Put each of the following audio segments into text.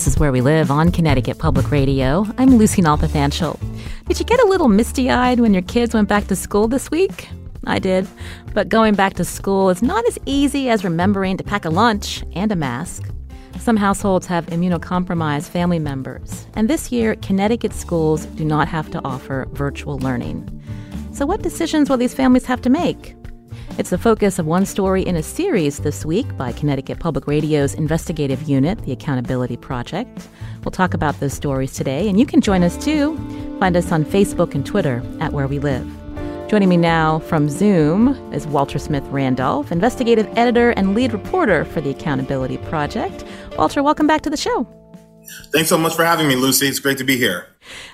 This is Where We Live on Connecticut Public Radio. I'm Lucy Nalpathanchil. Did you get a little misty eyed when your kids went back to school this week? I did. But going back to school is not as easy as remembering to pack a lunch and a mask. Some households have immunocompromised family members, and this year, Connecticut schools do not have to offer virtual learning. So, what decisions will these families have to make? It's the focus of one story in a series this week by Connecticut Public Radio's investigative unit, the Accountability Project. We'll talk about those stories today, and you can join us too. Find us on Facebook and Twitter at Where We Live. Joining me now from Zoom is Walter Smith Randolph, investigative editor and lead reporter for the Accountability Project. Walter, welcome back to the show. Thanks so much for having me, Lucy. It's great to be here.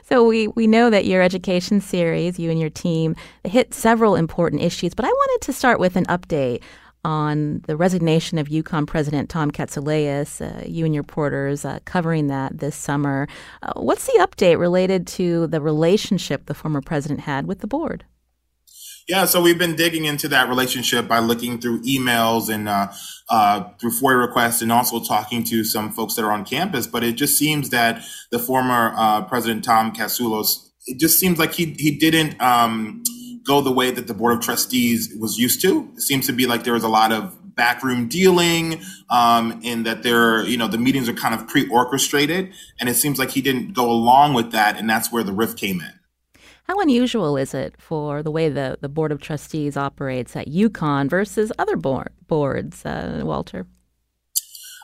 So we, we know that your education series, you and your team, hit several important issues, but I wanted to start with an update on the resignation of UConn President Tom Katsouleas, uh, you and your reporters uh, covering that this summer. Uh, what's the update related to the relationship the former president had with the board? Yeah, so we've been digging into that relationship by looking through emails and uh, uh, through FOIA requests and also talking to some folks that are on campus. But it just seems that the former uh, President Tom Katsouleas, it just seems like he, he didn't um, go the way that the Board of Trustees was used to. It seems to be like there was a lot of backroom dealing um, and that there, you know, the meetings are kind of pre-orchestrated. And it seems like he didn't go along with that. And that's where the rift came in. How unusual is it for the way the, the Board of Trustees operates at UConn versus other board, boards, uh, Walter?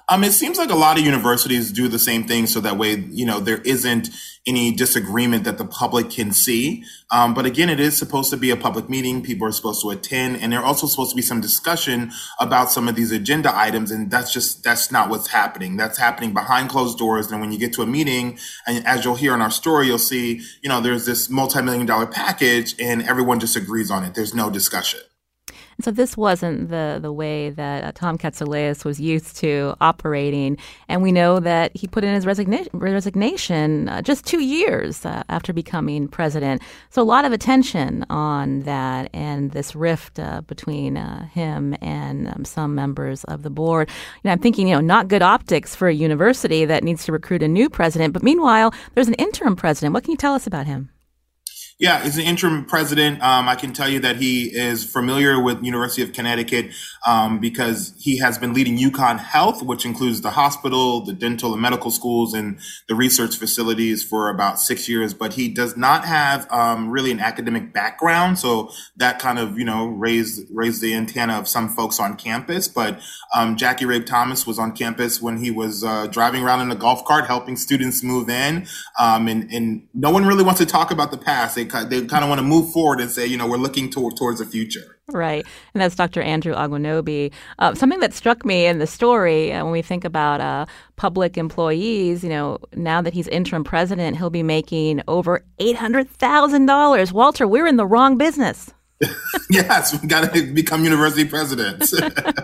Um, it seems like a lot of universities do the same thing, so that way, you know, there isn't any disagreement that the public can see. Um, but again, it is supposed to be a public meeting. People are supposed to attend, and there also supposed to be some discussion about some of these agenda items. And that's just that's not what's happening. That's happening behind closed doors. And when you get to a meeting, and as you'll hear in our story, you'll see, you know, there's this multi-million dollar package, and everyone just agrees on it. There's no discussion. So this wasn't the the way that uh, Tom Katsouleas was used to operating, and we know that he put in his resigna- resignation uh, just two years uh, after becoming president. So a lot of attention on that and this rift uh, between uh, him and um, some members of the board. You know, I'm thinking, you know, not good optics for a university that needs to recruit a new president. But meanwhile, there's an interim president. What can you tell us about him? Yeah, he's an interim president, um, I can tell you that he is familiar with University of Connecticut um, because he has been leading UConn Health, which includes the hospital, the dental and medical schools, and the research facilities for about six years. But he does not have um, really an academic background, so that kind of you know raised raised the antenna of some folks on campus. But um, Jackie Rabe Thomas was on campus when he was uh, driving around in a golf cart helping students move in, um, and and no one really wants to talk about the past. They they kind of want to move forward and say, you know, we're looking toward, towards the future. Right. And that's Dr. Andrew Agwunobi. Uh, something that struck me in the story uh, when we think about uh, public employees, you know, now that he's interim president, he'll be making over $800,000. Walter, we're in the wrong business. yes, we got to become university presidents.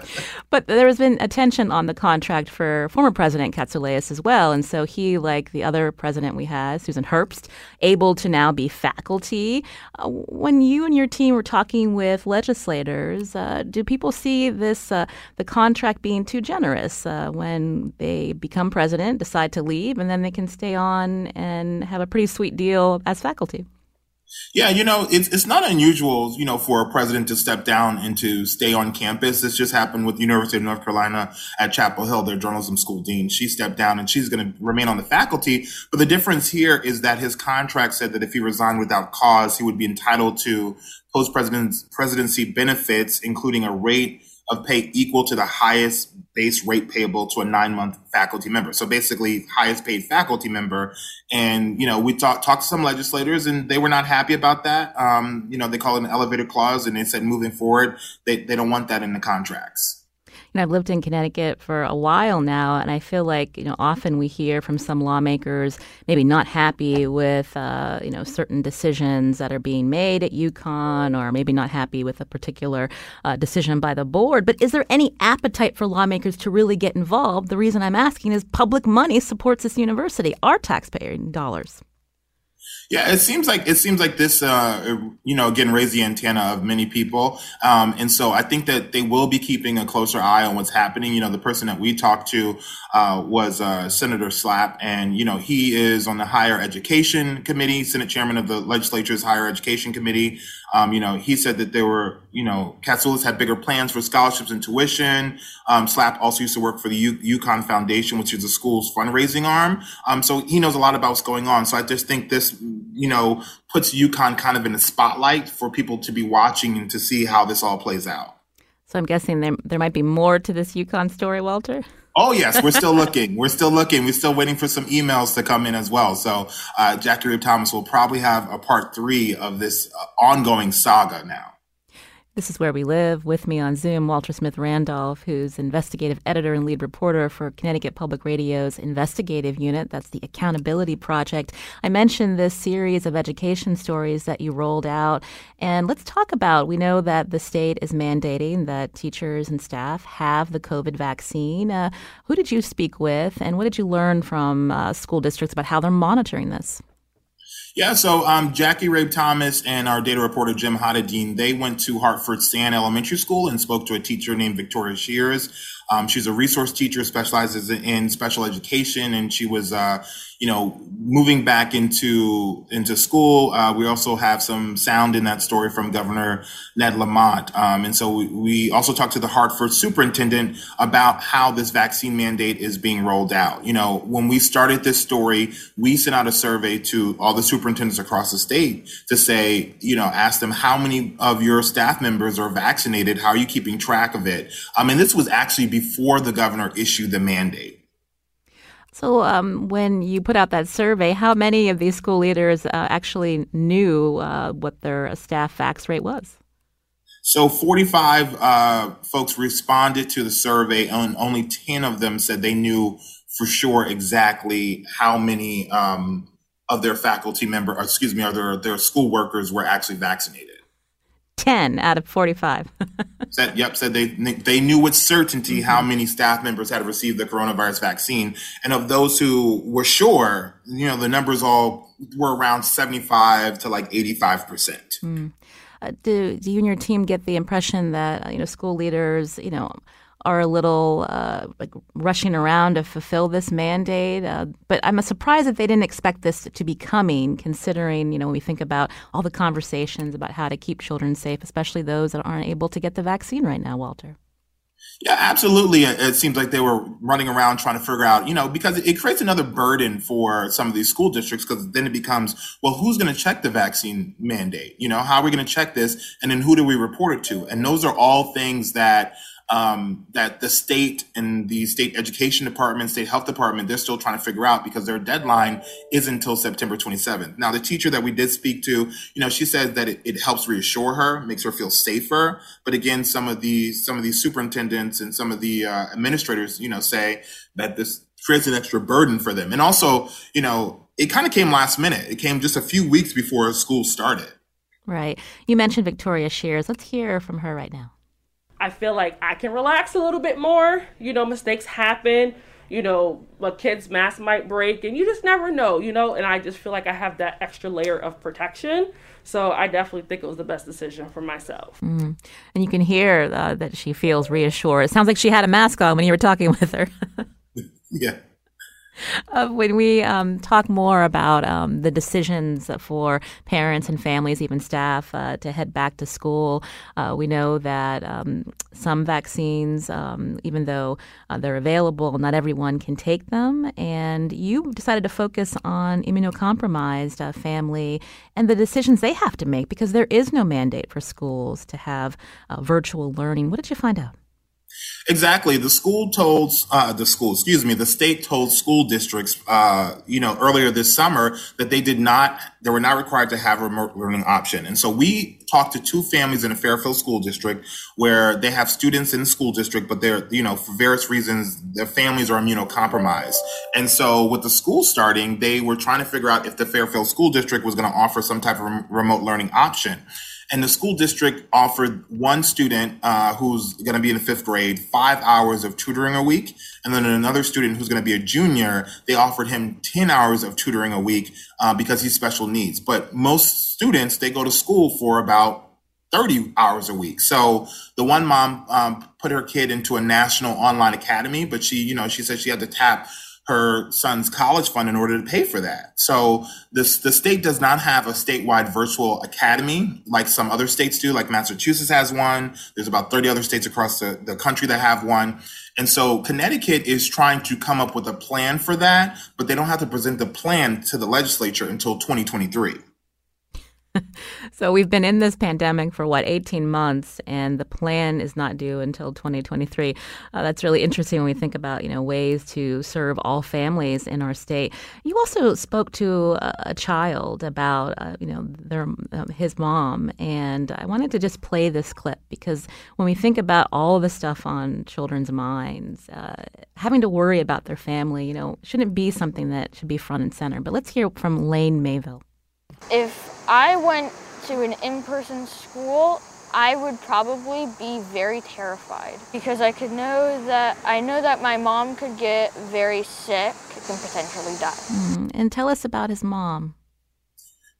but there has been attention on the contract for former President Katsouleas as well. And so he, like the other president we had, Susan Herbst, able to now be faculty. Uh, when you and your team were talking with legislators, uh, do people see this, uh, the contract being too generous uh, when they become president, decide to leave, and then they can stay on and have a pretty sweet deal as faculty? Yeah, you know, it's it's not unusual, you know, for a president to step down and to stay on campus. This just happened with the University of North Carolina at Chapel Hill, their journalism school dean. She stepped down and she's going to remain on the faculty. But the difference here is that his contract said that if he resigned without cause, he would be entitled to post presidency benefits, including a rate of pay equal to the highest base rate payable to a nine month faculty member. So basically, highest paid faculty member. And, you know, we talked talked to some legislators and they were not happy about that. Um, you know, they call it an elevator clause and they said moving forward, they, they don't want that in the contracts know, I've lived in Connecticut for a while now, and I feel like you know often we hear from some lawmakers maybe not happy with uh, you know certain decisions that are being made at UConn, or maybe not happy with a particular uh, decision by the board. But is there any appetite for lawmakers to really get involved? The reason I'm asking is public money supports this university, our taxpayer dollars. Yeah, it seems like it seems like this, uh, you know, again, raised the antenna of many people, um, and so I think that they will be keeping a closer eye on what's happening. You know, the person that we talked to uh, was uh, Senator Slap, and you know, he is on the Higher Education Committee, Senate Chairman of the Legislature's Higher Education Committee. Um, you know, he said that there were, you know, Katsouleas had bigger plans for scholarships and tuition. Um, Slap also used to work for the UConn Foundation, which is the school's fundraising arm. Um, so he knows a lot about what's going on. So I just think this, you know, puts UConn kind of in the spotlight for people to be watching and to see how this all plays out. So I'm guessing there there might be more to this UConn story, Walter. Oh yes, we're still looking. We're still looking. We're still waiting for some emails to come in as well. So uh, Jackie Rabe Thomas will probably have a part three of this uh, ongoing saga now. This is Where We Live. With me on Zoom, Walter Smith Randolph, who's investigative editor and lead reporter for Connecticut Public Radio's investigative unit. That's the Accountability Project. I mentioned this series of education stories that you rolled out. And let's talk about we know that the state is mandating that teachers and staff have the COVID vaccine. Uh, who did you speak with, and what did you learn from uh, school districts about how they're monitoring this? Yeah, so um, Jackie Rabe Thomas and our data reporter Jim Haddadin, they went to Hartford Sand Elementary School and spoke to a teacher named Victoria Shears. Um, she's a resource teacher, specializes in special education, and she was uh, you know, moving back into into school. Uh, we also have some sound in that story from Governor Ned Lamont, um, and so we, we, also talked to the Hartford superintendent about how this vaccine mandate is being rolled out. You know, when we started this story, we sent out a survey to all the superintendents across the state to say, you know, ask them how many of your staff members are vaccinated. How are you keeping track of it? I mean, this was actually before the governor issued the mandate. So, um, when you put out that survey, how many of these school leaders uh, actually knew uh, what their staff vax rate was? So, 45 uh, folks responded to the survey, and only 10 of them said they knew for sure exactly how many um, of their faculty member, excuse me, or their, their school workers were actually vaccinated. 10 out of 45. said, yep, said they they knew with certainty mm-hmm. how many staff members had received the coronavirus vaccine. And of those who were sure, you know, the numbers all were around 75 to like 85%. Mm. Uh, do, do you and your team get the impression that, you know, school leaders, you know, are a little uh, like rushing around to fulfill this mandate. Uh, but I'm surprised that they didn't expect this to be coming, considering you know when we think about all the conversations about how to keep children safe, especially those that aren't able to get the vaccine right now. Walter. Yeah, absolutely. It seems like they were running around trying to figure out, you know, because it creates another burden for some of these school districts because then it becomes, well, who's going to check the vaccine mandate? You know, how are we going to check this? And then who do we report it to? And those are all things that um, that the state and the state education department, state health department, they're still trying to figure out because their deadline is until September 27th. Now, the teacher that we did speak to, you know, she says that it, it helps reassure her, makes her feel safer. But again, some of the some of these superintendents and some of the uh, administrators, you know, say that this creates an extra burden for them. And also, you know, it kind of came last minute. It came just a few weeks before school started. Right. You mentioned Victoria Shears. Let's hear from her right now. I feel like I can relax a little bit more. You know, mistakes happen. You know, a kid's mask might break, and you just never know, you know. And I just feel like I have that extra layer of protection. So I definitely think it was the best decision for myself. Mm. And you can hear uh, that she feels reassured. It sounds like she had a mask on when you were talking with her. yeah. Uh, when we um, talk more about um, the decisions for parents and families, even staff, uh, to head back to school, uh, we know that um, some vaccines, um, even though uh, they're available, not everyone can take them. And you decided to focus on immunocompromised uh, family and the decisions they have to make because there is no mandate for schools to have uh, virtual learning. What did you find out? Exactly. The school told uh, the school, excuse me, the state told school districts, uh, you know, earlier this summer that they did not, they were not required to have a remote learning option. And so we talked to two families in a Fairfield school district where they have students in the school district, but they're, you know, for various reasons, their families are immunocompromised. And so with the school starting, they were trying to figure out if the Fairfield school district was going to offer some type of remote learning option. And the school district offered one student uh, who's going to be in the fifth grade five hours of tutoring a week. And then another student who's going to be a junior, they offered him 10 hours of tutoring a week uh, because he's special needs. But most students, they go to school for about 30 hours a week. So the one mom um, put her kid into a national online academy, but she, you know, she said she had to tap her son's college fund in order to pay for that. So this, the state does not have a statewide virtual academy like some other states do, like Massachusetts has one. There's about 30 other states across the, the country that have one. And so Connecticut is trying to come up with a plan for that, but they don't have to present the plan to the legislature until 2023. so we've been in this pandemic for what 18 months and the plan is not due until 2023 uh, that's really interesting when we think about you know ways to serve all families in our state. You also spoke to a, a child about uh, you know their um, his mom and i wanted to just play this clip because when we think about all the stuff on children's minds uh, having to worry about their family you know shouldn't be something that should be front and center. But let's hear from lane mayville if I went to an in person school, I would probably be very terrified because I could know that I know that my mom could get very sick and potentially die. Mm, and tell us about his mom.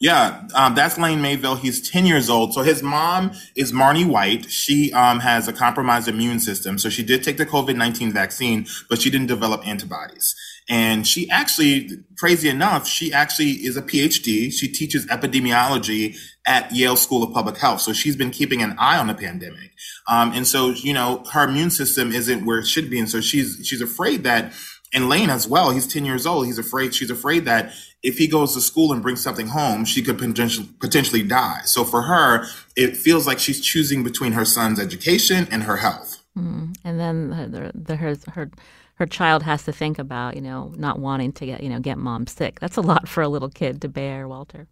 Yeah, um, that's Lane Mayville. He's 10 years old. So his mom is Marney White. She um, has a compromised immune system. So she did take the COVID 19 vaccine, but she didn't develop antibodies. And she actually, crazy enough, she actually is a PhD. She teaches epidemiology at Yale School of Public Health. So she's been keeping an eye on the pandemic. Um, and so, you know, her immune system isn't where it should be. And so she's, she's afraid that, and Lane as well, he's 10 years old. He's afraid, she's afraid that if he goes to school and brings something home, she could potentially, potentially die. So for her, it feels like she's choosing between her son's education and her health. Mm. And then the, the, her, her, her child has to think about, you know, not wanting to get, you know, get mom sick. That's a lot for a little kid to bear, Walter.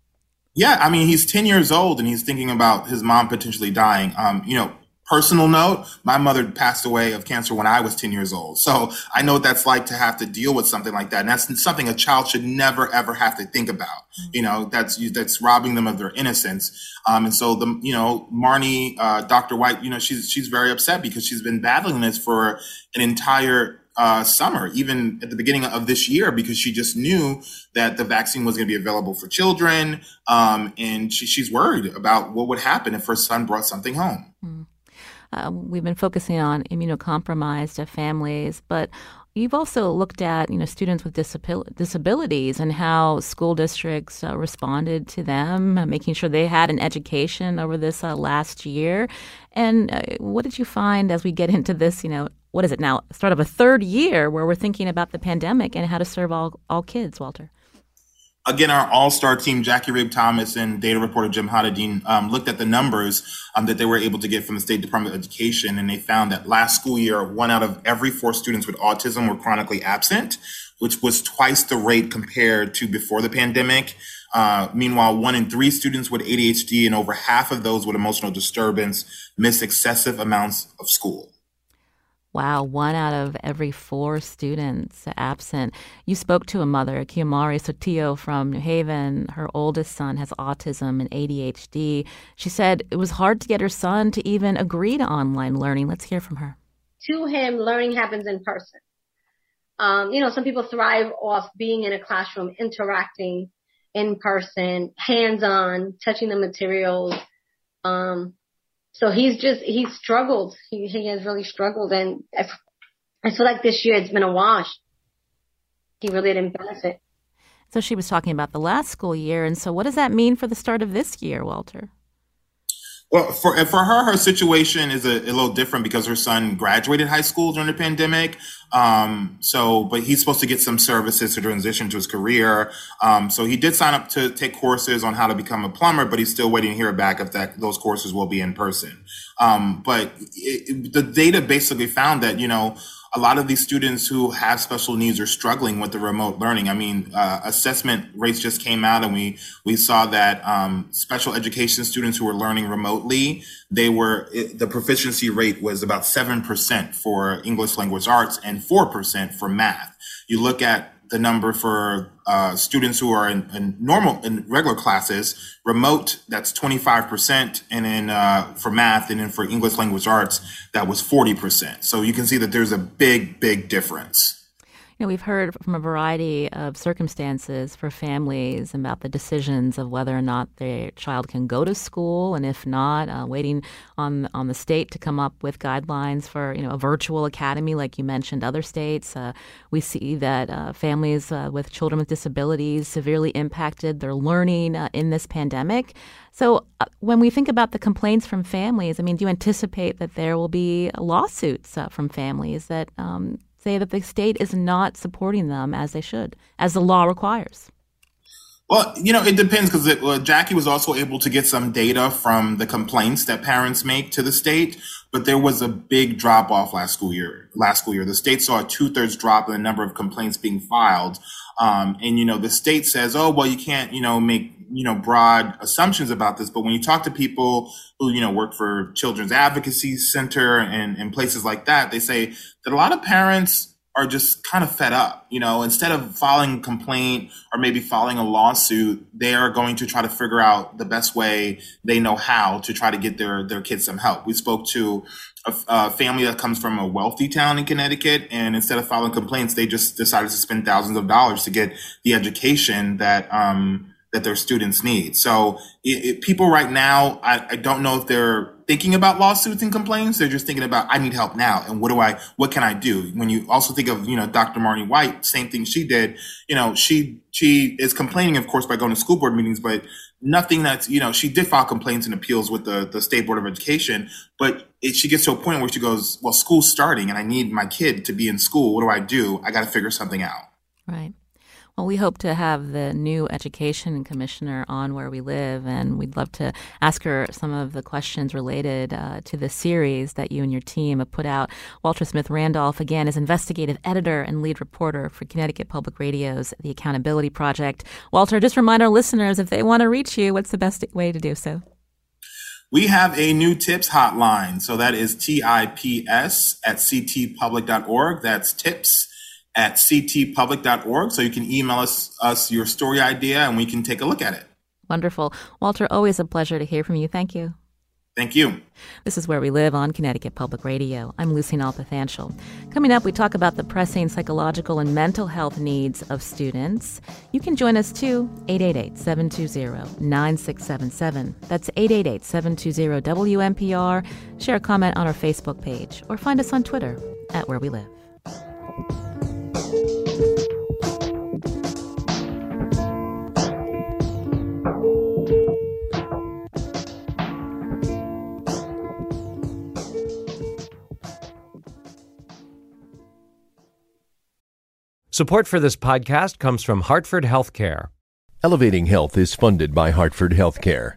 Yeah, I mean, he's 10 years old and he's thinking about his mom potentially dying. Um, you know, personal note, my mother passed away of cancer when I was 10 years old. So I know what that's like to have to deal with something like that. And that's something a child should never, ever have to think about. Mm-hmm. You know, that's, that's robbing them of their innocence. Um, and so the, you know, Marney, uh, Dr. White, you know, she's, she's very upset because she's been battling this for an entire uh, summer, even at the beginning of this year, because she just knew that the vaccine was going to be available for children. Um, and she, she's worried about what would happen if her son brought something home. Mm. Uh, we've been focusing on immunocompromised families, but You've also looked at, you know, students with disabil- disabilities and how school districts uh, responded to them, uh, making sure they had an education over this uh, last year. And uh, what did you find as we get into this, you know, what is it now, start of a third year where we're thinking about the pandemic and how to serve all, all kids, Walter? again, our all-star team, Jackie Rabe Thomas and data reporter Jim Haddadin, um, looked at the numbers um, that they were able to get from the State Department of Education, and they found that last school year, one out of every four students with autism were chronically absent, which was twice the rate compared to before the pandemic. Uh, meanwhile, one in three students with ADHD and over half of those with emotional disturbance miss excessive amounts of school. Wow, one out of every four students absent. You spoke to a mother, Kiyomari Sotillo from New Haven. Her oldest son has autism and ADHD. She said it was hard to get her son to even agree to online learning. Let's hear from her. To him, learning happens in person. Um, you know, some people thrive off being in a classroom, interacting in person, hands on, touching the materials. Um, so he's just, he's struggled. He, he has really struggled. And I, I feel like this year it's been a wash. He really didn't benefit. So she was talking about the last school year. And so what does that mean for the start of this year, Walter? Well, for for her, her situation is a, a, little different because her son graduated high school during the pandemic. Um, so, but he's supposed to get some services to transition to his career. Um, so he did sign up to take courses on how to become a plumber, but he's still waiting to hear back if that those courses will be in person. Um, but it, it, the data basically found that you know a lot of these students who have special needs are struggling with the remote learning. I mean, uh, assessment rates just came out, and we we saw that um, special education students who were learning remotely, they were it, the proficiency rate was about seven percent for English language arts and four percent for math. You look at the number for uh, students who are in, in, normal in regular classes remote that's 25% and then uh, for math and then for english language arts that was 40% so you can see that there's a big big difference you know, we've heard from a variety of circumstances for families about the decisions of whether or not their child can go to school, and if not, uh, waiting on on the state to come up with guidelines for you know a virtual academy, like you mentioned. Other states, uh, we see that uh, families uh, with children with disabilities severely impacted their learning uh, in this pandemic. So, uh, when we think about the complaints from families, I mean, do you anticipate that there will be lawsuits from families that um, say that the state is not supporting them as they should, as the law requires? Well, you know, it depends because uh, Jackie was also able to get some data from the complaints that parents make to the state, but there was a big drop off last school year. Last school year, the state saw a two thirds drop in the number of complaints being filed. Um, and you know, the state says, "Oh, well, you can't, you know, make you know broad assumptions about this." But when you talk to people who you know work for Children's Advocacy Center and, and places like that, they say that a lot of parents are just kind of fed up. You know, instead of filing a complaint or maybe filing a lawsuit, they are going to try to figure out the best way they know how to try to get their their kids some help. We spoke to a, a family that comes from a wealthy town in Connecticut, and instead of filing complaints, they just decided to spend thousands of dollars to get the education that um, that their students need. So it, it, people right now, I, I, don't know if they're thinking about lawsuits and complaints. They're just thinking about, I need help now. And what do I, what can I do? When you also think of, you know, Dr. Marney White, same thing she did, you know, she, she is complaining, of course, by going to school board meetings, but nothing that's, you know, she did file complaints and appeals with the, the state board of education, but it, she gets to a point where she goes, well, school's starting and I need my kid to be in school. What do I do? I got to figure something out. Right. Well, we hope to have the new education commissioner on where we live, and we'd love to ask her some of the questions related uh, to the series that you and your team have put out. Walter Smith Randolph, again, is investigative editor and lead reporter for Connecticut Public Radio's The Accountability Project. Walter, just remind our listeners if they want to reach you, what's the best way to do so? We have a new tips hotline. So that is TIPS at ctpublic.org. That's tips at ctpublic.org. So you can email us, us your story idea and we can take a look at it. Wonderful. Walter, always a pleasure to hear from you. Thank you. Thank you. This is Where We Live on Connecticut Public Radio. I'm Lucy Nalpathanchil. Coming up, we talk about the pressing psychological and mental health needs of students. You can join us too, 888-720-9677. That's 888-720-WNPR. Share a comment on our Facebook page or find us on Twitter at Where We Live. Support for this podcast comes from Hartford Healthcare. Elevating Health is funded by Hartford Healthcare.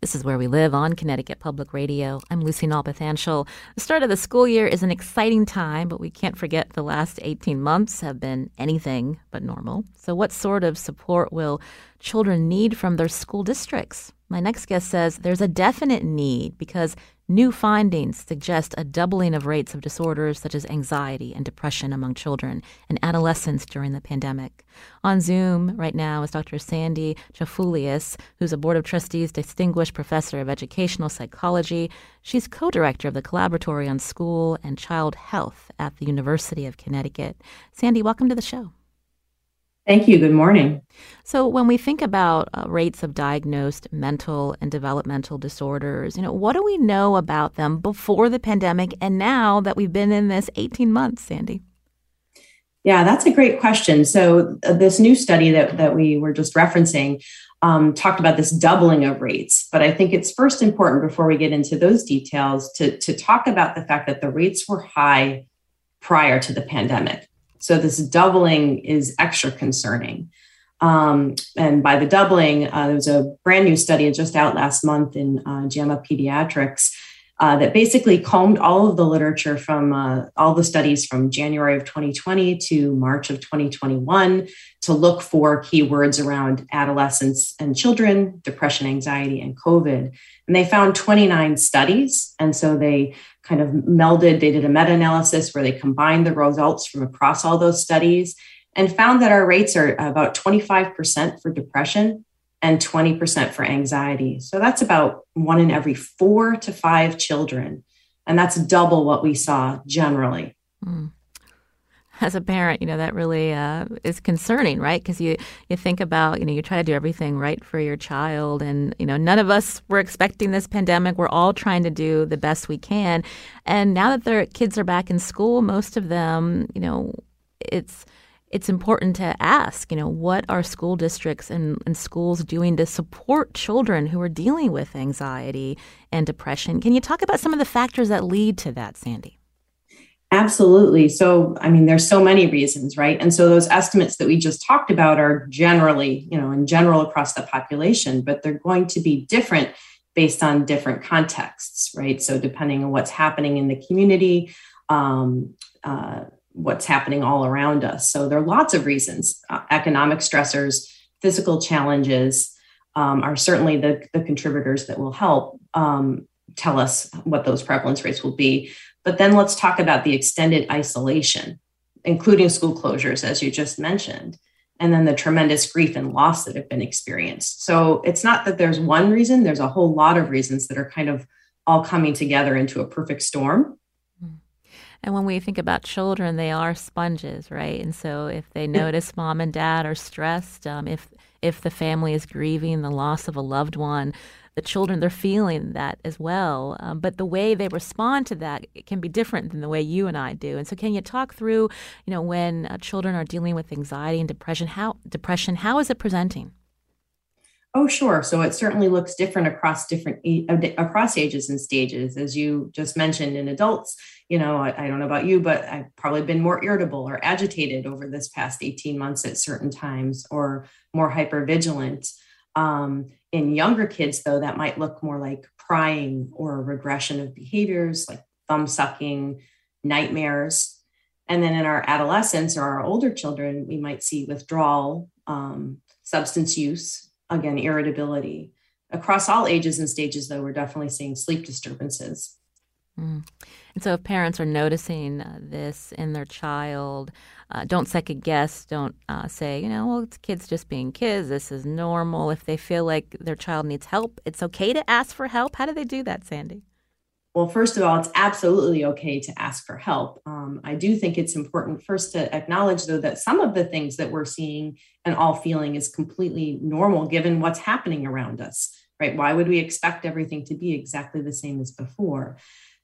This is Where We Live on Connecticut Public Radio. I'm Lucy Nalpathanchil. The start of the school year is an exciting time, but we can't forget the last 18 months have been anything but normal. So, what sort of support will children need from their school districts? My next guest says there's a definite need because new findings suggest a doubling of rates of disorders such as anxiety and depression among children and adolescents during the pandemic. On Zoom right now is Dr. Sandy Chafouleas, who's a Board of Trustees Distinguished Professor of Educational Psychology. She's co director of the Collaboratory on School and Child Health at the University of Connecticut. Sandy, welcome to the show. Thank you. Good morning. So, when we think about uh, rates of diagnosed mental and developmental disorders, you know, what do we know about them before the pandemic and now that we've been in this 18 months, Sandy? Yeah, that's a great question. So, uh, this new study that, that we were just referencing um, talked about this doubling of rates. But I think it's first important before we get into those details to, to talk about the fact that the rates were high prior to the pandemic. So this doubling is extra concerning. Um, and by the doubling, uh, there was a brand new study just out last month in uh, JAMA Pediatrics uh, that basically combed all of the literature from uh, all the studies from January of 2020 to March of 2021 to look for keywords around adolescents and children, depression, anxiety, and COVID. And they found 29 studies. And so they kind of melded, they did a meta analysis where they combined the results from across all those studies and found that our rates are about 25% for depression and 20% for anxiety. So that's about one in every four to five children. And that's double what we saw generally. Mm as a parent, you know, that really uh, is concerning, right? Because you, you think about, you know, you try to do everything right for your child. And, you know, none of us were expecting this pandemic. We're all trying to do the best we can. And now that their kids are back in school, most of them, you know, it's, it's important to ask, you know, what are school districts and, and schools doing to support children who are dealing with anxiety and depression? Can you talk about some of the factors that lead to that, Sandy? Absolutely. So, I mean, there's so many reasons, right? And so those estimates that we just talked about are generally, you know, in general across the population, but they're going to be different based on different contexts, right? So, depending on what's happening in the community, um, uh, what's happening all around us. So, there are lots of reasons. Uh, economic stressors, physical challenges um, are certainly the, the contributors that will help um, tell us what those prevalence rates will be. But then let's talk about the extended isolation, including school closures, as you just mentioned, and then the tremendous grief and loss that have been experienced. So it's not that there's one reason, there's a whole lot of reasons that are kind of all coming together into a perfect storm. And when we think about children, they are sponges, right? And so if they notice mom and dad are stressed, um, if if the family is grieving the loss of a loved one, the children they're feeling that as well um, but the way they respond to that can be different than the way you and i do and so can you talk through you know when uh, children are dealing with anxiety and depression how depression how is it presenting Oh, sure. So it certainly looks different across different across ages and stages, as you just mentioned. In adults, you know, I, I, don't know about you, but I've probably been more irritable or agitated over this past eighteen months at certain times, or more hyper vigilant. Um, in younger kids, though, that might look more like crying or regression of behaviors like thumb sucking, nightmares. And then in our adolescents or our older children, we might see withdrawal, um, substance use, again, irritability. Across all ages and stages, though, we're definitely seeing sleep disturbances. Mm. And so, if parents are noticing uh, this in their child, uh, don't second guess. Don't uh, say, you know, well, it's kids just being kids. This is normal. If they feel like their child needs help, it's okay to ask for help. How do they do that, Sandy? Well, first of all, it's absolutely okay to ask for help. Um, I do think it's important first to acknowledge, though, that some of the things that we're seeing and all feeling is completely normal given what's happening around us, right? Why would we expect everything to be exactly the same as before?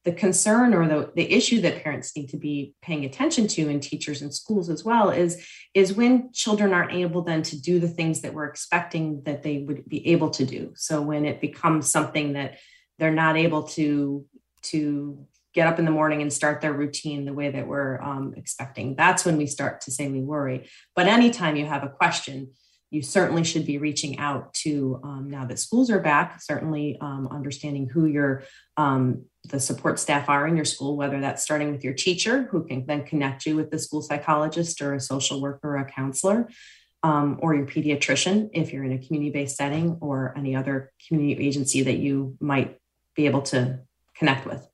The concern or the, the issue that parents need to be paying attention to and teachers and schools as well is is when children aren't able then to do the things that we're expecting that they would be able to do. So when it becomes something that they're not able to to get up in the morning and start their routine the way that we're um, expecting that's when we start to say we worry. But anytime you have a question you certainly should be reaching out to um, now that schools are back certainly um, understanding who your um, the support staff are in your school whether that's starting with your teacher who can then connect you with the school psychologist or a social worker or a counselor um, or your pediatrician if you're in a community-based setting or any other community agency that you might be able to connect with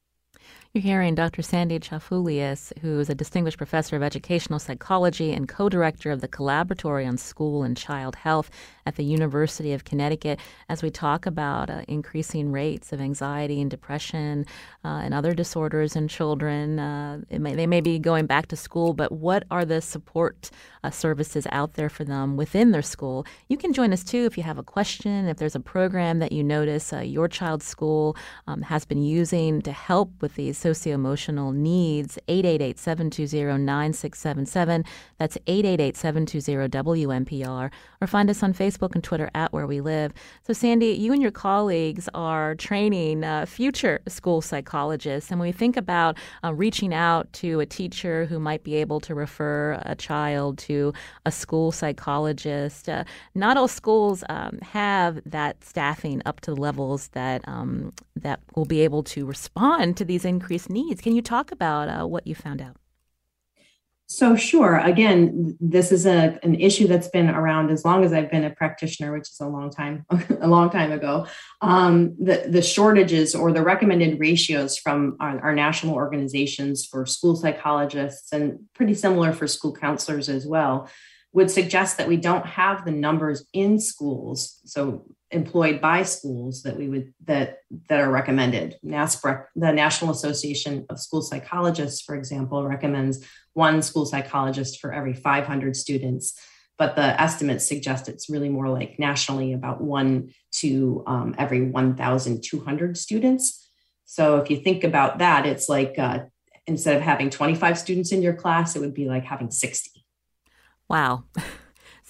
you're hearing Dr. Sandy Chafouleas, who is a distinguished professor of educational psychology and co director of the Collaboratory on School and Child Health at the University of Connecticut, as we talk about uh, increasing rates of anxiety and depression uh, and other disorders in children. Uh, may, they may be going back to school, but what are the support uh, services out there for them within their school? You can join us too if you have a question, if there's a program that you notice uh, your child's school um, has been using to help with these socio-emotional needs, 888-720-9677. That's 888-720-WNPR. Or find us on Facebook and Twitter at Where We Live. So, Sandy, you and your colleagues are training uh, future school psychologists. And when we think about uh, reaching out to a teacher who might be able to refer a child to a school psychologist, uh, not all schools um, have that staffing up to the levels that um, that will be able to respond to these increased increased needs. Can you talk about uh, what you found out? So sure. Again, this is a an issue that's been around as long as I've been a practitioner, which is a long time, a long time ago. Um, the the shortages or the recommended ratios from our, our, national organizations for school psychologists and pretty similar for school counselors as well would suggest that we don't have the numbers in schools. So employed by schools that we would that that are recommended. NASPRA, the National Association of School Psychologists, for example, recommends one school psychologist for every 500 students, but the estimates suggest it's really more like nationally about one to um, every 1,200 students. So if you think about that, it's like uh, instead of having 25 students in your class, it would be like having 60. Wow.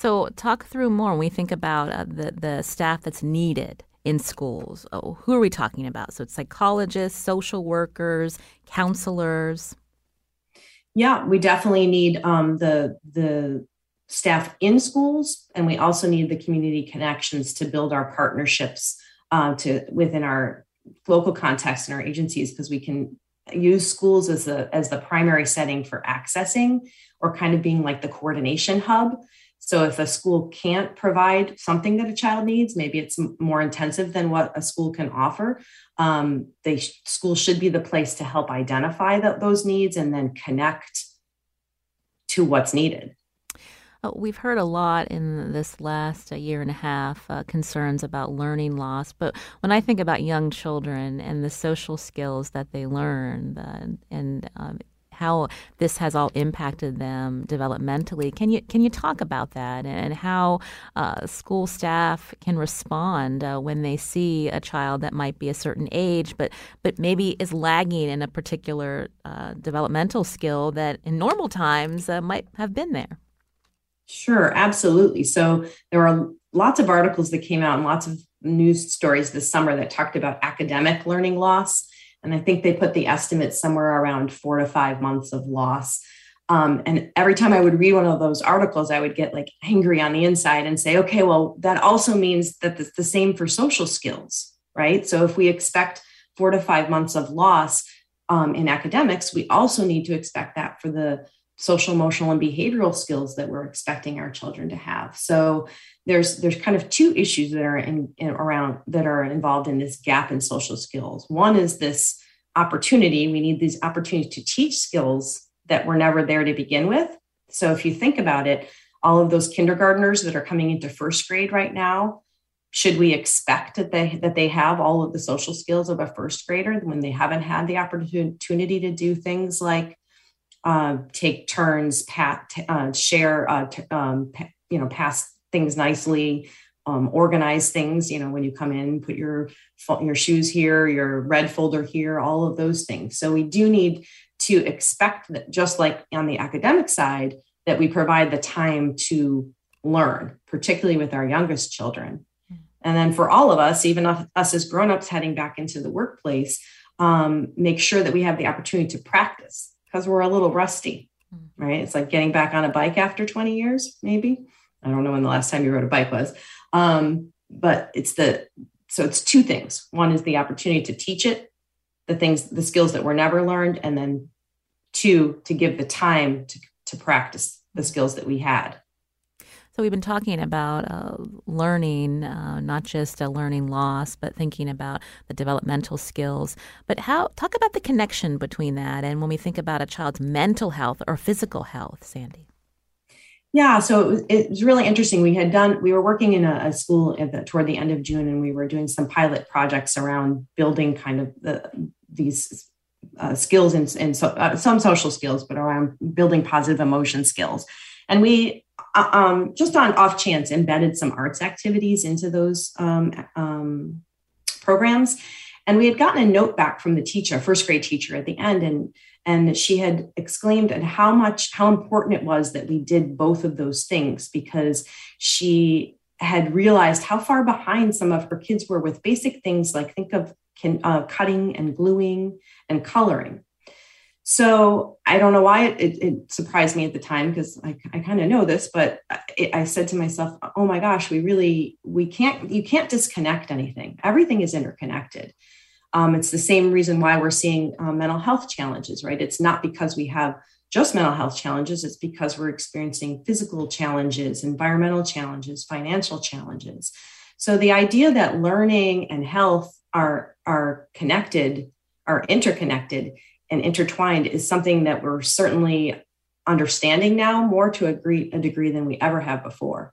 So, talk through more when we think about uh, the, the staff that's needed in schools. Oh, who are we talking about? So, it's psychologists, social workers, counselors. Yeah, we definitely need um, the the staff in schools, and we also need the community connections to build our partnerships uh, to within our local context and our agencies because we can use schools as the as the primary setting for accessing or kind of being like the coordination hub so if a school can't provide something that a child needs, maybe it's more intensive than what a school can offer. Um, school should be the place to help identify the, those needs and then connect to what's needed. Uh, we've heard a lot in this last uh, year and a half uh, concerns about learning loss, but when I think about young children and the social skills that they learn, uh, and um, how this has all impacted them developmentally. Can you can you talk about that and how uh, school staff can respond uh, when they see a child that might be a certain age, but but maybe is lagging in a particular uh, developmental skill that in normal times uh, might have been there? Sure, absolutely. So there are lots of articles that came out and lots of news stories this summer that talked about academic learning loss and I think they put the estimate somewhere around four to five months of loss. Um, and every time I would read one of those articles, I would get like angry on the inside and say, okay, well, that also means that it's the same for social skills, right? So if we expect four to five months of loss um, in academics, we also need to expect that for the social emotional and behavioral skills that we're expecting our children to have. So there's there's kind of two issues that are in, in, around that are involved in this gap in social skills. One is this opportunity. We need these opportunities to teach skills that were never there to begin with. So if you think about it all of those kindergartners that are coming into first grade right now should we expect that they that they have all of the social skills of a first grader when they haven't had the opportunity to do things like uh, take turns, pat, uh, share, uh, t- um, pa- you know, pass things nicely, um, organize things. You know, when you come in, put your your shoes here, your red folder here, all of those things. So we do need to expect that, just like on the academic side, that we provide the time to learn, particularly with our youngest children. Hmm. And then for all of us, even us as grown-ups heading back into the workplace, um, make sure that we have the opportunity to practice because we're a little rusty, hmm. right? It's like getting back on a bike after 20 years, maybe. I don't know when the last time you rode a bike was. Um, but it's the so it's two things. One is the opportunity to teach it, the things, the skills that were never learned, and then two, to give the time to, to practice the skills that we had. So we've been talking about uh, learning, uh, not just a learning loss, but thinking about the developmental skills. But how talk about the connection between that and when we think about a child's mental health or physical health, Sandy. Yeah, so it was, really interesting. We had done, we were working in a, a school the, toward the end of June, and we were doing some pilot projects around building kind of the, these uh, skills and, and so, uh, some social skills, but around building positive emotion skills. And we, uh, um, just on off chance, embedded some arts activities into those um, um, programs. And we had gotten a note back from the teacher, first grade teacher at the end, and and she had exclaimed at how much how important it was that we did both of those things because she had realized how far behind some of her kids were with basic things like think of can, uh, cutting and gluing and coloring so i don't know why it, it, it surprised me at the time because i, I kind of know this but it, i said to myself oh my gosh we really we can't you can't disconnect anything everything is interconnected um, it's the same reason why we're seeing uh, mental health challenges, right? It's not because we have just mental health challenges, it's because we're experiencing physical challenges, environmental challenges, financial challenges. So the idea that learning and health are, are connected, are interconnected and intertwined is something that we're certainly understanding now more to a degree, than we ever have before.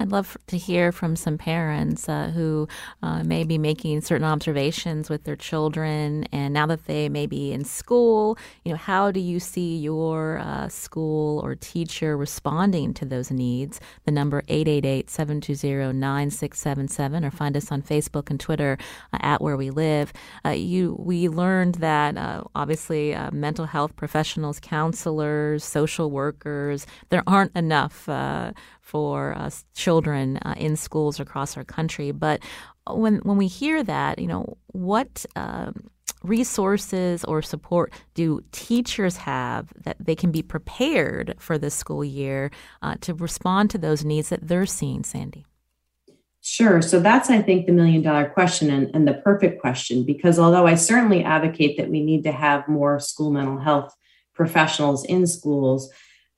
I'd love to hear from some parents uh, who uh, may be making certain observations with their children, and now that they may be in school, you know, how do you see your uh, school or teacher responding to those needs? The number 888-720-9677, or find us on Facebook and Twitter uh, at Where We Live. Uh, you, we learned that uh, obviously mental health professionals, counselors, social workers, there aren't enough for uh, children uh, in schools across our country. But when when we hear that, you know, what um, resources or support do teachers have that they can be prepared for the school year uh, to respond to those needs that they're seeing, Sandy? Sure. So that's, I think, the million dollar question and, and the perfect question, because although I certainly advocate that we need to have more school mental health professionals in schools,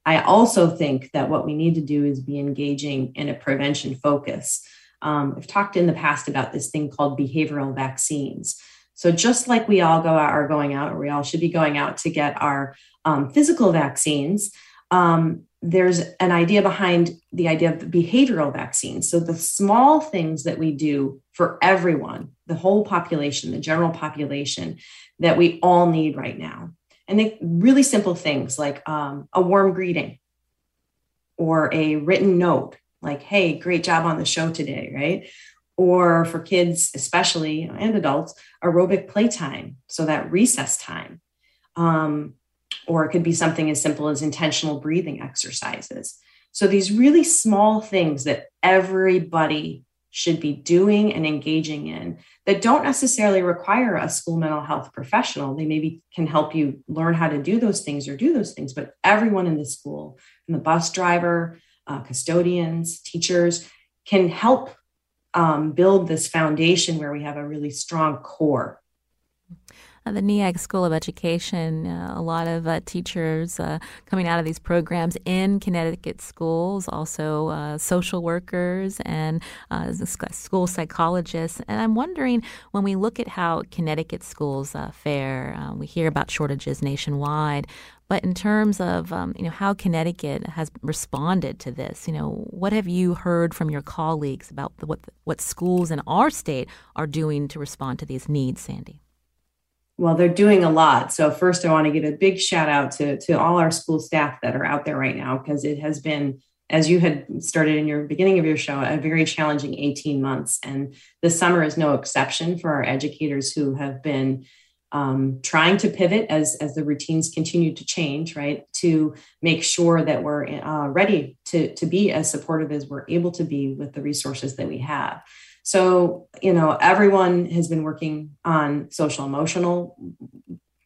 I also think that what we need to do is be engaging in a prevention focus. Um, I've talked in the past about this thing called behavioral vaccines. So just like we all go out are going out, or we all should be going out to get our um, physical vaccines, um, there's an idea behind the idea of the behavioral vaccines. So the small things that we do for everyone, the whole population, the general population, that we all need right now and they really simple things like um, a warm greeting or a written note like hey great job on the show today right? Or for kids especially and adults aerobic playtime so that recess time. Um, or it could be something as simple as intentional breathing exercises. So these really small things that everybody should be doing and engaging in that don't necessarily require a school mental health professional. They maybe can help you learn how to do those things or do those things, but everyone in the school, from the bus driver, uh, custodians, teachers, can help um, build this foundation where we have a really strong core uh, the NEAG School of Education, uh, a lot of uh, teachers uh, coming out of these programs in Connecticut schools, also uh, social workers and uh, school psychologists. And I'm wondering when we look at how Connecticut schools fare, we hear about shortages nationwide. But in terms of um, you know how Connecticut has responded to this, you know what have you heard from your colleagues about the, what what schools in our state are doing to respond to these needs, Sandy? Well, they're doing a lot. So first, I want to give a big shout out to to all our school staff that are out there right now because it has been, as you had started in your beginning of your show, a very challenging 18 months, and the summer is no exception for our educators who have been um, trying to pivot as as the routines continue to change, right? To make sure that we're uh, ready to to be as supportive as we're able to be with the resources that we have. So, you know, everyone has been working on social emotional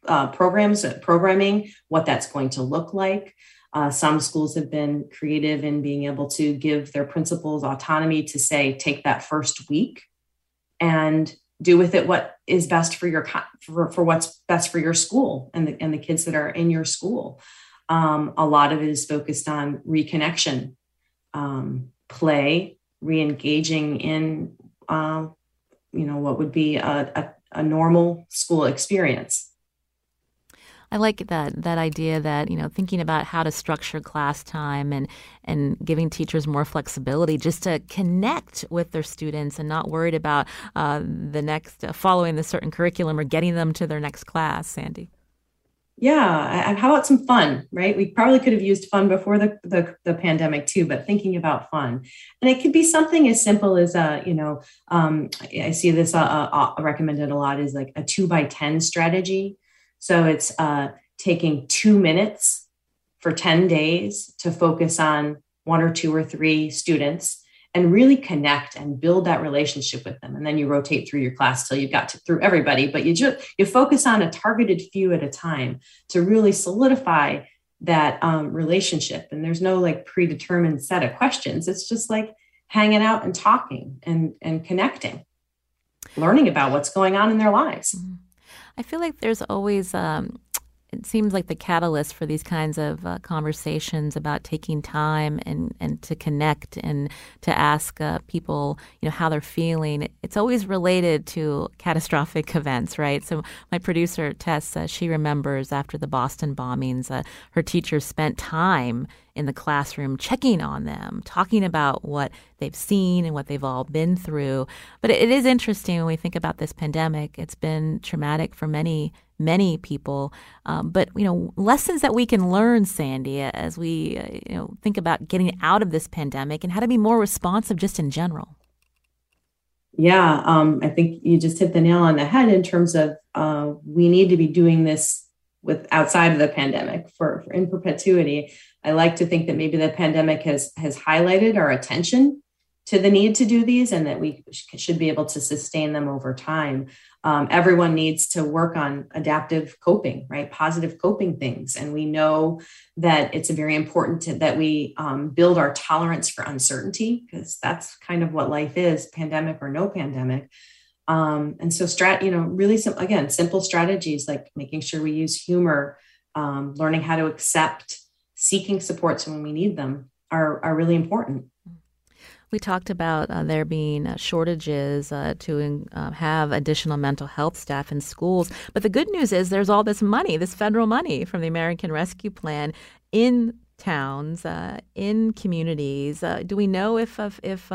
uh, programs, uh, programming, what that's going to look like. Uh, some schools have been creative in being able to give their principals autonomy to say, take that first week and do with it what is best for your for, for what's best for your school and the, and the kids that are in your school. Um, a lot of it is focused on reconnection, um, play, re-engaging in uh, you know what would be a, a, a normal school experience. I like that that idea that you know thinking about how to structure class time and and giving teachers more flexibility just to connect with their students and not worried about uh, the next uh, following the certain curriculum or getting them to their next class. Sandy. Yeah, how about some fun, right? We probably could have used fun before the, the, the pandemic too, but thinking about fun, and it could be something as simple as a, uh, you know, um, I see this uh, uh, recommended a lot is like a two by ten strategy. So it's uh, taking two minutes for 10 days to focus on one or two or three students and really connect and build that relationship with them. And then you rotate through your class till you've got to, through everybody, but you just you focus on a targeted few at a time to really solidify that um, relationship. And there's no like predetermined set of questions. It's just like hanging out and talking and and connecting, learning about what's going on in their lives. Mm-hmm. I feel like there's always um, it seems like the catalyst for these kinds of uh, conversations about taking time and, and to connect and to ask uh, people, you know, how they're feeling. It's always related to catastrophic events, right? So my producer Tess, uh, she remembers after the Boston bombings, uh, her teachers spent time in the classroom checking on them, talking about what they've seen and what they've all been through. But it is interesting when we think about this pandemic. It's been traumatic for many many people. Um, but you know, lessons that we can learn, Sandy, as we uh, you know think about getting out of this pandemic and how to be more responsive, just in general. Yeah, um, I think you just hit the nail on the head in terms of uh, we need to be doing this with outside of the pandemic for, for in perpetuity. I like to think that maybe the pandemic has has highlighted our attention to the need to do these and that we should be able to sustain them over time. Um, everyone needs to work on adaptive coping, right? Positive coping things. And we know that it's very important to, that we um, build our tolerance for uncertainty because that's kind of what life is, pandemic or no pandemic. Um, and so, strat, you know, really simple, again, simple strategies like making sure we use humor, um, learning how to accept seeking supports when we need them are, are really important. We talked about uh, there being uh, shortages uh, to uh, have additional mental health staff in schools. But the good news is there's all this money, this federal money from the American Rescue Plan in towns, uh, in communities. Uh, do we know if, if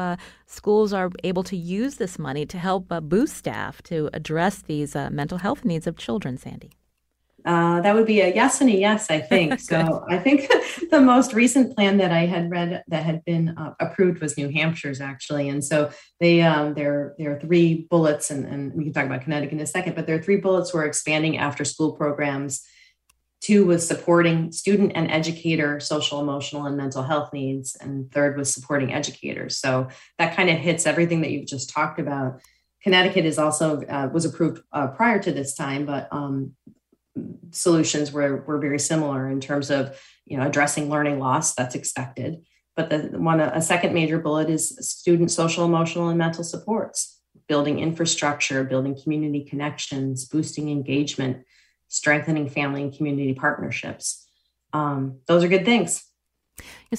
schools are able to use this money to help boost staff to address these mental health needs of children, Sandy? Uh, that would be a yes and a yes, I think. so I think the most recent plan that I had read that had been uh, approved was New Hampshire's actually, and so they um, there there are three bullets, and, and we can talk about Connecticut in a second, but there are three bullets were expanding after school programs. Two was supporting student and educator social, emotional, and mental health needs, and third was supporting educators. So that kind of hits everything that you've just talked about. Connecticut is also uh, was approved uh, prior to this time, but um, solutions were, were very similar in terms of you know addressing learning loss that's expected. But the one a second major bullet is student social emotional and mental supports. Building infrastructure building community connections boosting engagement strengthening family and community partnerships. Um, those are good things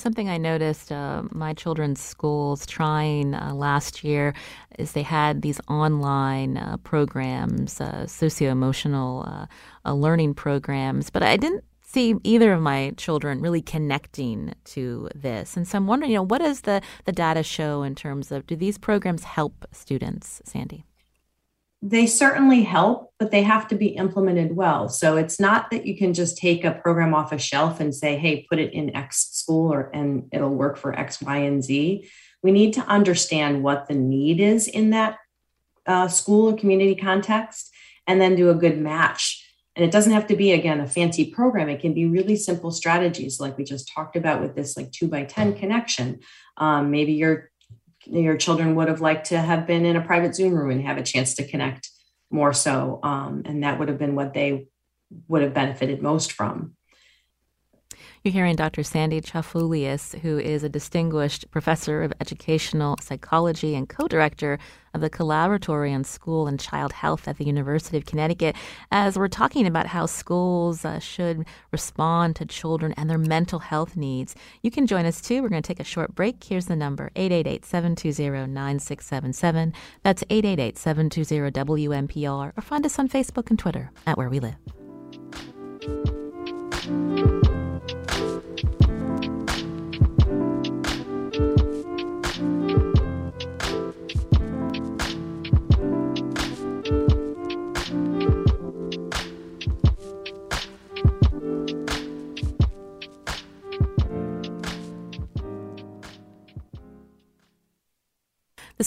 something I noticed uh, my children's schools trying uh, last year is they had these online uh, programs, uh, socio emotional uh, uh, learning programs, but I didn't see either of my children really connecting to this. And so I'm wondering, you know, what does the, the data show in terms of do these programs help students, Sandy? They certainly help, but they have to be implemented well. So it's not that you can just take a program off a shelf and say, hey, put it in X school or and it'll work for X, Y, and Z. We need to understand what the need is in that uh, school or community context and then do a good match. And it doesn't have to be, again, a fancy program. It can be really simple strategies like we just talked about with this like two by 10 connection. Um, maybe you're your children would have liked to have been in a private Zoom room and have a chance to connect more so. Um, and that would have been what they would have benefited most from. You're hearing Dr. Sandy Chafouleas, who is a distinguished professor of educational psychology and co director of the Collaboratory on School and Child Health at the University of Connecticut, as we're talking about how schools uh, should respond to children and their mental health needs. You can join us too. We're going to take a short break. Here's the number 888 720 9677. That's 888 720 WNPR, or find us on Facebook and Twitter at Where We Live.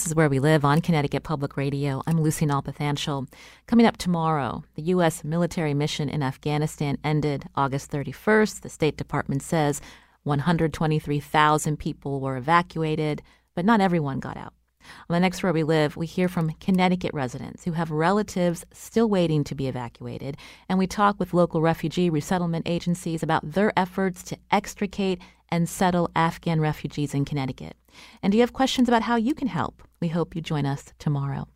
This is Where We Live on Connecticut Public Radio. I'm Lucy Nalpathanchil. Coming up tomorrow, the U.S. military mission in Afghanistan ended August 31st. The State Department says 123,000 people were evacuated, but not everyone got out. On the next Where We Live, we hear from Connecticut residents who have relatives still waiting to be evacuated, and we talk with local refugee resettlement agencies about their efforts to extricate and settle Afghan refugees in Connecticut. And do you have questions about how you can help? We hope you join us tomorrow.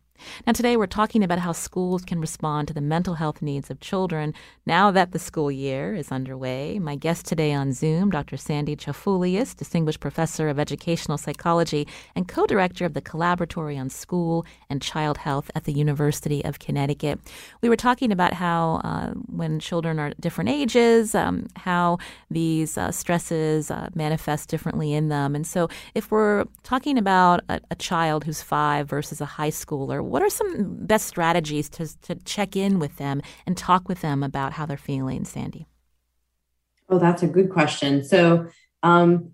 Now, today we're talking about how schools can respond to the mental health needs of children now that the school year is underway. My guest today on Zoom, Dr. Sandy Chafouleas, Distinguished Professor of Educational Psychology and co director of the Collaboratory on School and Child Health at the University of Connecticut. We were talking about how, uh, when children are different ages, um, how these uh, stresses uh, manifest differently in them. And so, if we're talking about a, a child who's five versus a high schooler, what are some best strategies to, to check in with them and talk with them about how they're feeling, Sandy? Oh, that's a good question. So, um,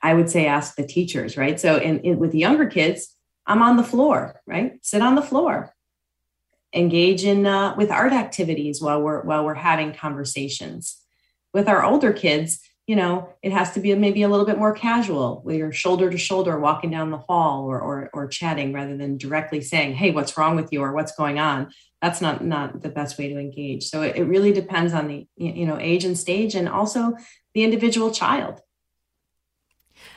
I would say ask the teachers, right? So, in, in with younger kids, I'm on the floor, right? Sit on the floor, engage in uh, with art activities while we're while we're having conversations. With our older kids, you know, it has to be maybe a little bit more casual where you're shoulder to shoulder walking down the hall or, or, or chatting rather than directly saying, Hey, what's wrong with you? Or what's going on? That's not, not the best way to engage. So it, it really depends on the, you know, age and stage and also the individual child.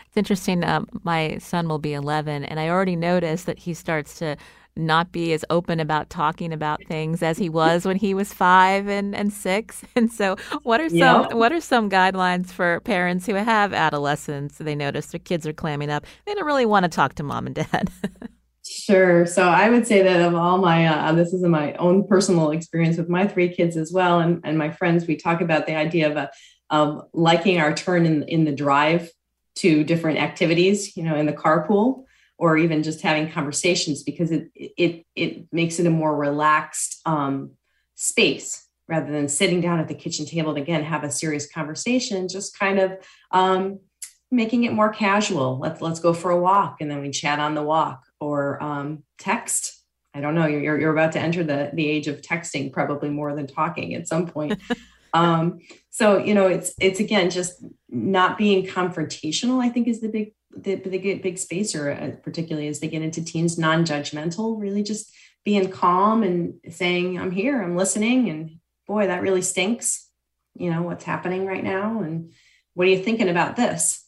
It's interesting. Um, my son will be 11, and I already noticed that he starts to not be as open about talking about things as he was when he was five and, and six. And so, what are some yeah. what are some guidelines for parents who have adolescents? They notice their kids are clamming up. They don't really want to talk to mom and dad. Sure. So I would say that of all my, uh, this is my own personal experience with my three kids as well, and, and my friends, we talk about the idea of, a, of liking our turn in, in the drive to different activities, you know, in the carpool or even just having conversations because it it it makes it a more relaxed um, space rather than sitting down at the kitchen table to again have a serious conversation just kind of um, making it more casual. Let's let's go for a walk and then we chat on the walk or um, text. I don't know. You're, you're about to enter the the age of texting probably more than talking at some point. Um, so you know it's it's again just not being confrontational i think is the big the, the get big spacer, uh, particularly as they get into teens, non-judgmental, really just being calm and saying, "I'm here, I'm listening," and boy, that really stinks. You know what's happening right now, and what are you thinking about this?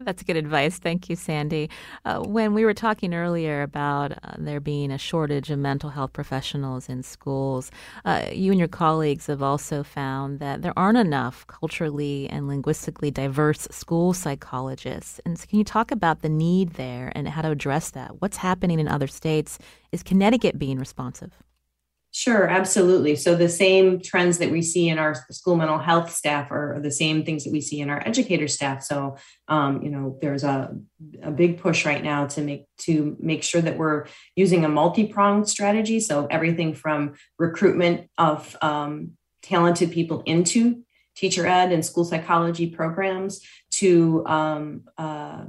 That's good advice. Thank you, Sandy. Uh, when we were talking earlier about uh, there being a shortage of mental health professionals in schools, uh, you and your colleagues have also found that there aren't enough culturally and linguistically diverse school psychologists. And so can you talk about the need there and how to address that? What's happening in other states? Is Connecticut being responsive? Sure, absolutely. So the same trends that we see in our school mental health staff are the same things that we see in our educator staff. So, um, you know, there's a, a big push right now to make to make sure that we're using a multi-pronged strategy. So everything from recruitment of um, talented people into teacher ed and school psychology programs to um, uh,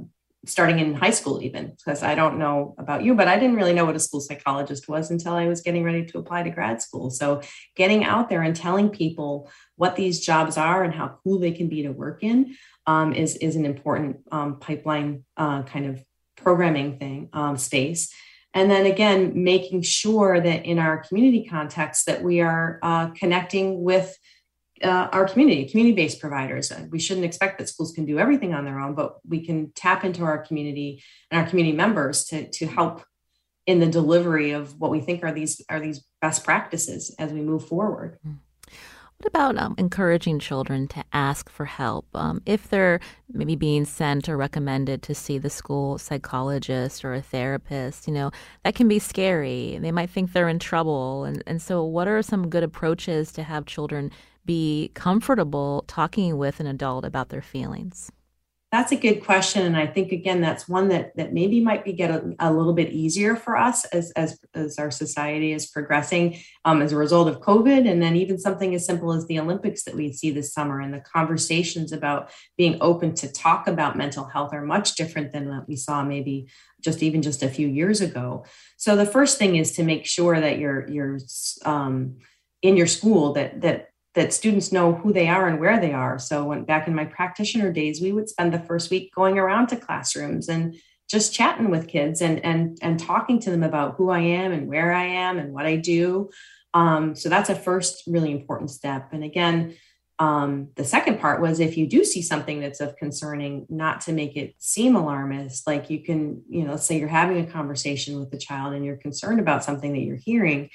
starting in high school even because i don't know about you but i didn't really know what a school psychologist was until i was getting ready to apply to grad school. So getting out there and telling people what these jobs are and how cool they can be to work in um, is, is an important um, pipeline uh, kind of programming thing um, space. And then again making sure that in our community context that we are uh, connecting with uh, our community, community based providers. Uh, we shouldn't expect that schools can do everything on their own, but we can tap into our community and our community members to, to help in the delivery of what we think are these are these best practices as we move forward. Mm. What about um, encouraging children to ask for help um, if they're maybe being sent or recommended to see the school psychologist or a therapist? You know, that can be scary. They might think they're in trouble. And, and so, what are some good approaches to have children be comfortable talking with an adult about their feelings? That's a good question, and I think again that's one that that maybe might be get a, a little bit easier for us as as as our society is progressing um, as a result of COVID, and then even something as simple as the Olympics that we see this summer and the conversations about being open to talk about mental health are much different than what we saw maybe just even just a few years ago. So the first thing is to make sure that you're you're um, in your school that that that students know who they are and where they are. So when back in my practitioner days, we would spend the first week going around to classrooms and just chatting with kids and and and talking to them about who I am and where I am and what I do. Um, so that's a first really important step. And again, um, the second part was if you do see something that's of concerning, not to make it seem alarmist. Like you can, you know, let's say you're having a conversation with the child and you're concerned about something that you're hearing.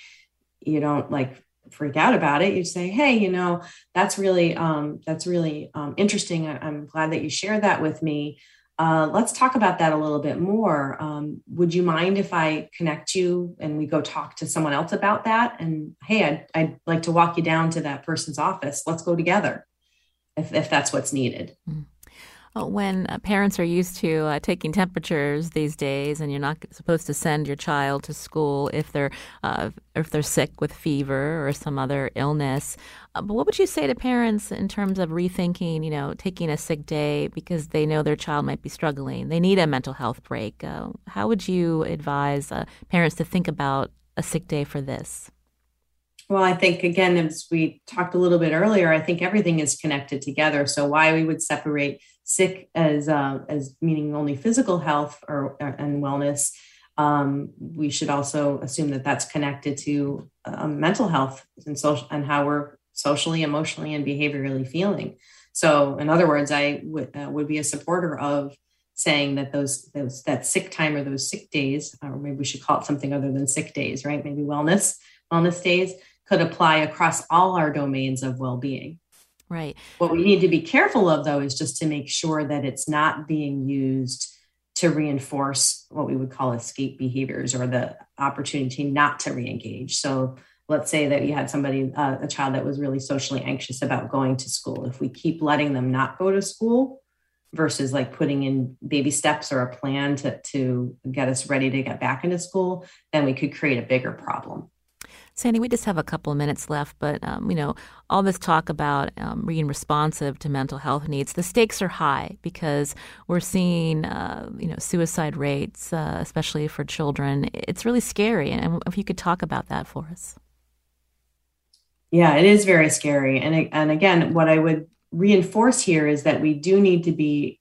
You don't like freak out about it you say hey you know that's really um, that's really um, interesting I, am glad that you shared that with me. Uh, let's talk about that a little bit more. Um, would you mind if i connect you and we go talk to someone else about that? And hey i'd, I'd like to walk you down to that person's office. Let's go together if, if that's what's needed. Mm when uh, parents are used to uh, taking temperatures these days, and you're not supposed to send your child to school if they're uh, if they're sick with fever or some other illness, uh, but what would you say to parents in terms of rethinking, you know, taking a sick day because they know their child might be struggling, they need a mental health break? Uh, how would you advise uh, parents to think about a sick day for this? Well, I think again, as we talked a little bit earlier, I think everything is connected together. So why we would separate sick as uh, as meaning only physical health or, or and wellness, um, we should also assume that that's connected to um, mental health and social and how we're socially, emotionally, and behaviorally feeling. So, in other words, I would uh, would be a supporter of saying that those those that sick time or those sick days, or maybe we should call it something other than sick days, right? Maybe wellness wellness days could apply across all our domains of well-being. Right. What we need to be careful of, though, is just to make sure that it's not being used to reinforce what we would call escape behaviors or the opportunity not to re-engage. So let's say that you had somebody, uh, a child that was really socially anxious about going to school. If we keep letting them not go to school versus like putting in baby steps or a plan to, to get us ready to get back into school, then we could create a bigger problem. Sandy, we just have a couple of minutes left, but um, you know, all this talk about um, being responsive to mental health needs, the stakes are high because we're seeing, uh, you know, suicide rates, uh, especially for children. It's really scary, and if you could talk about that for us. Yeah, it is very scary, and and again, what I would reinforce here is that we do need to be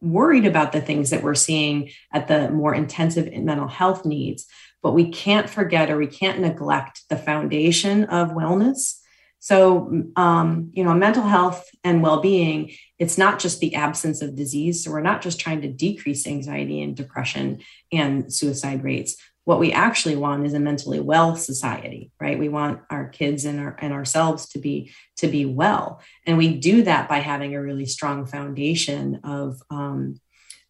worried about the things that we're seeing at the more intensive mental health needs but we can't forget or we can't neglect the foundation of wellness. So, um, you know, mental health and well being, it's not just the absence of disease. So, we're not just trying to decrease anxiety and depression and suicide rates. What we actually want is a mentally well society, right? We want our kids and, our, and ourselves to be to be well, and we do that by having a really strong foundation of um,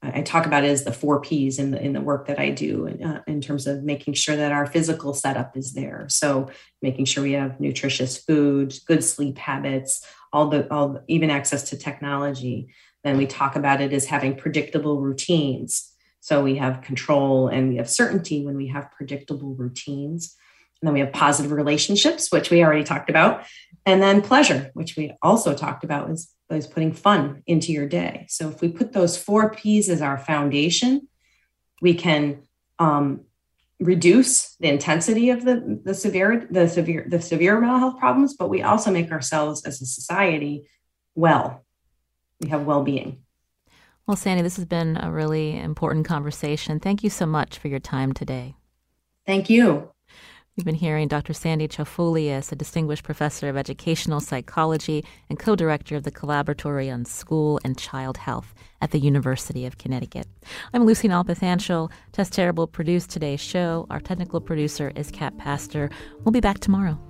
I talk about it as the four P's in the in the work that I do uh, in terms of making sure that our physical setup is there. So making sure we have nutritious food, good sleep habits, all the all even access to technology. Then we talk about it as having predictable routines. So we have control and we have certainty when we have predictable routines. And then we have positive relationships, which we already talked about. And then pleasure, which we also talked about, is is putting fun into your day. So if we put those four P's as our foundation, we can um, reduce the intensity of the, the severe the severe the severe mental health problems, but we also make ourselves as a society well. We have well-being. Well, Sandy, this has been a really important conversation. Thank you so much for your time today. Thank you. You've been hearing Dr. Sandy Chafouleas, a distinguished professor of educational psychology and co director of the Collaboratory on School and Child Health at the University of Connecticut. I'm Lucy Nalpathanchil. Tess Terrible produced today's show. Our technical producer is Kat Pastor. We'll be back tomorrow.